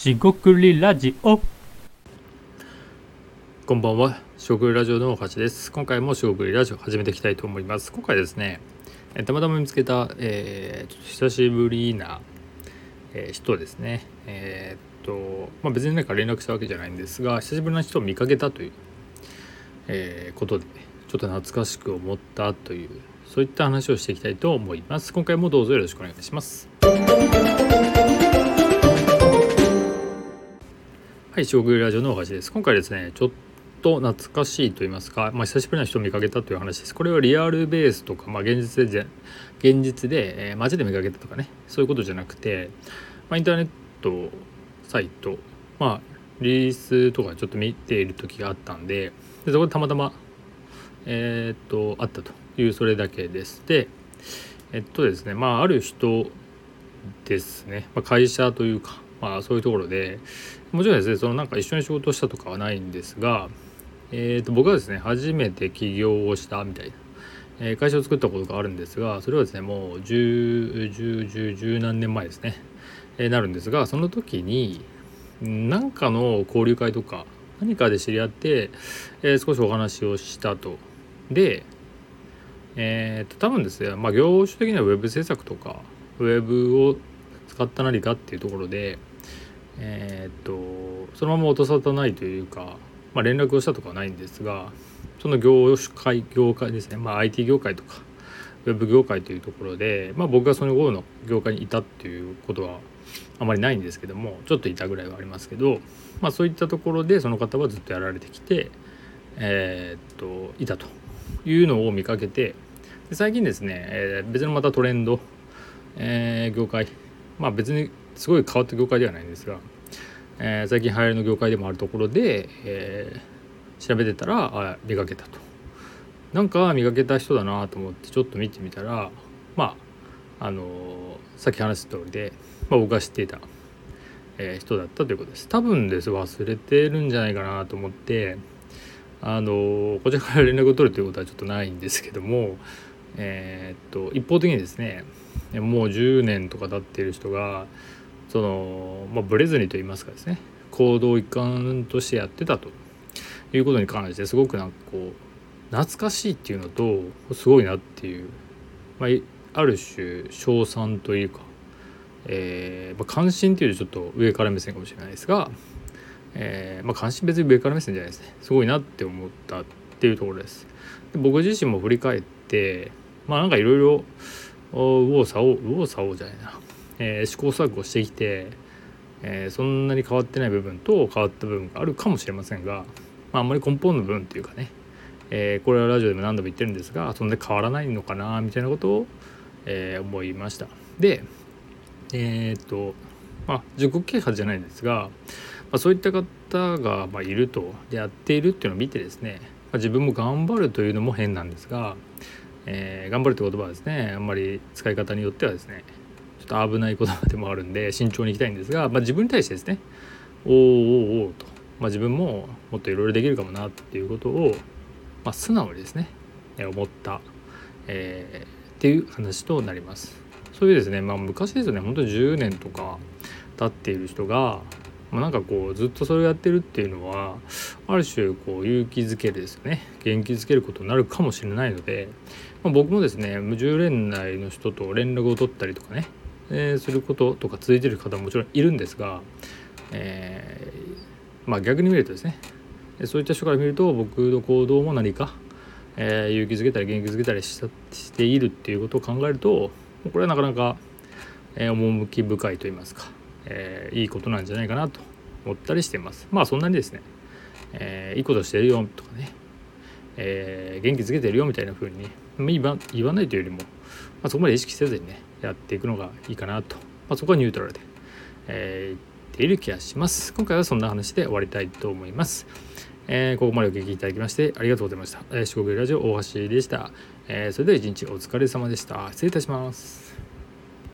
しごくりラジオこんばんは、しごくりラジオの大橋です。今回もしごくりラジオ始めていきたいと思います。今回ですね、えたまたま見つけた、えーちょっと久しぶりな、えー人ですね。えーっと、まあ、別になんか連絡したわけじゃないんですが、久しぶりな人を見かけたという、えーことで、ちょっと懐かしく思ったという、そういった話をしていきたいと思います。今回もどうぞよろしくお願いします。はい、将軍ラジオの大橋です。今回ですね、ちょっと懐かしいと言いますか、まあ、久しぶりな人を見かけたという話です。これはリアルベースとか、まあ、現実で、現実で、えー街で見かけたとかね、そういうことじゃなくて、まあ、インターネットサイト、まあ、リリースとかちょっと見ている時があったんで、でそこでたまたま、えーっと、あったという、それだけです。で、えっとですね、まあ、ある人ですね、まあ、会社というか、まあ、そういうところでもちろんですねそのなんか一緒に仕事したとかはないんですが、えー、と僕はですね初めて起業をしたみたいな、えー会社を作ったことがあるんですがそれはですねもう101010何年前ですね、えーなるんですがその時に何かの交流会とか何かで知り合って、えー少しお話をしたと。でえー、と多分ですね、まあ、業種的にはウェブ制作とかウェブを使った何かっていうところで、えー、とそのまま音沙汰ないというか、まあ、連絡をしたとかはないんですがその業種会業界ですね、まあ、IT 業界とかウェブ業界というところで、まあ、僕がその後の業界にいたっていうことはあまりないんですけどもちょっといたぐらいはありますけど、まあ、そういったところでその方はずっとやられてきて、えーっといたというのを見かけて最近ですね、えー別のまたトレンド、えー業界まあ別にすごい変わった業界ではないんですが、えー最近流行りの業界でもあるところで、えー調べてたらあ見かけたと。なんか見かけた人だなと思ってちょっと見てみたらまああのーさっき話した通りで、まあ、僕が知っていた、えー人だったということです。多分です。忘れてるんじゃないかなと思ってあのこちらから連絡を取るということはちょっとないんですけどもえっと一方的にですねもう10年とか経ってる人がその、まあ、ブレずにと言いますかですね行動一環としてやってたと。いうことに関してすごくなんかこう懐かしいっていうのとすごいなっていう、まあ、ある種称賛というか、えーまあ、関心っていうとちょっと上から目線かもしれないですが、えーまあ、関心別に上から目線じゃないですね。すごいなって思ったっていうところです。で僕自身も振り返ってまあなんかいろいろ右往左往右往左往じゃないな、えー試行錯誤してきて、えーそんなに変わってない部分と変わった部分があるかもしれませんが、まあ、あんまり根本の部分っていうかね、えーこれはラジオでも何度も言ってるんですがそんなに変わらないのかなみたいなことを、えー思いました。でえっとまあ自己啓発じゃないんですが、まあ、そういった方がまいるとやっているっていうのを見てですね、まあ、自分も頑張るというのも変なんですが、え頑張るって言葉はですねあんまり使い方によってはですねちょっと危ない言葉でもあるんで慎重にいきたいんですが、まあ、自分に対してですねおーおーおーと、まあ、自分ももっといろいろできるかもなっていうことを、まあ、素直にですねえ思った、えーっていう話となります。そういうですね、まあ、昔ですよね本当に10年とか経っている人が、まあ、なんかこうずっとそれをやってるっていうのはある種こう勇気づけるですよね元気づけることになるかもしれないので、まあ、僕もですね10年内の人と連絡を取ったりとかね、えーすることとか続いてる方ももちろんいるんですが、えーまあ逆に見るとですねそういった人から見ると僕の行動も何か、えー勇気づけたり元気づけたりしているっていうことを考えるとこれはなかなか、え趣深いと言いますか、えいいことなんじゃないかなと思ったりしています。まあそんなにですね、えいいことしてるよとかね、え元気づけてるよみたいな風に言わないというよりも、まあ、そこまで意識せずにねやっていくのがいいかなと、まあ、そこはニュートラルで、えー言っている気がします。今回はそんな話で終わりたいと思います。えーここまでお聴きいただきましてありがとうございました。えー四国ラジオ大橋でした。えーそれでは一日お疲れ様でした。失礼いたします。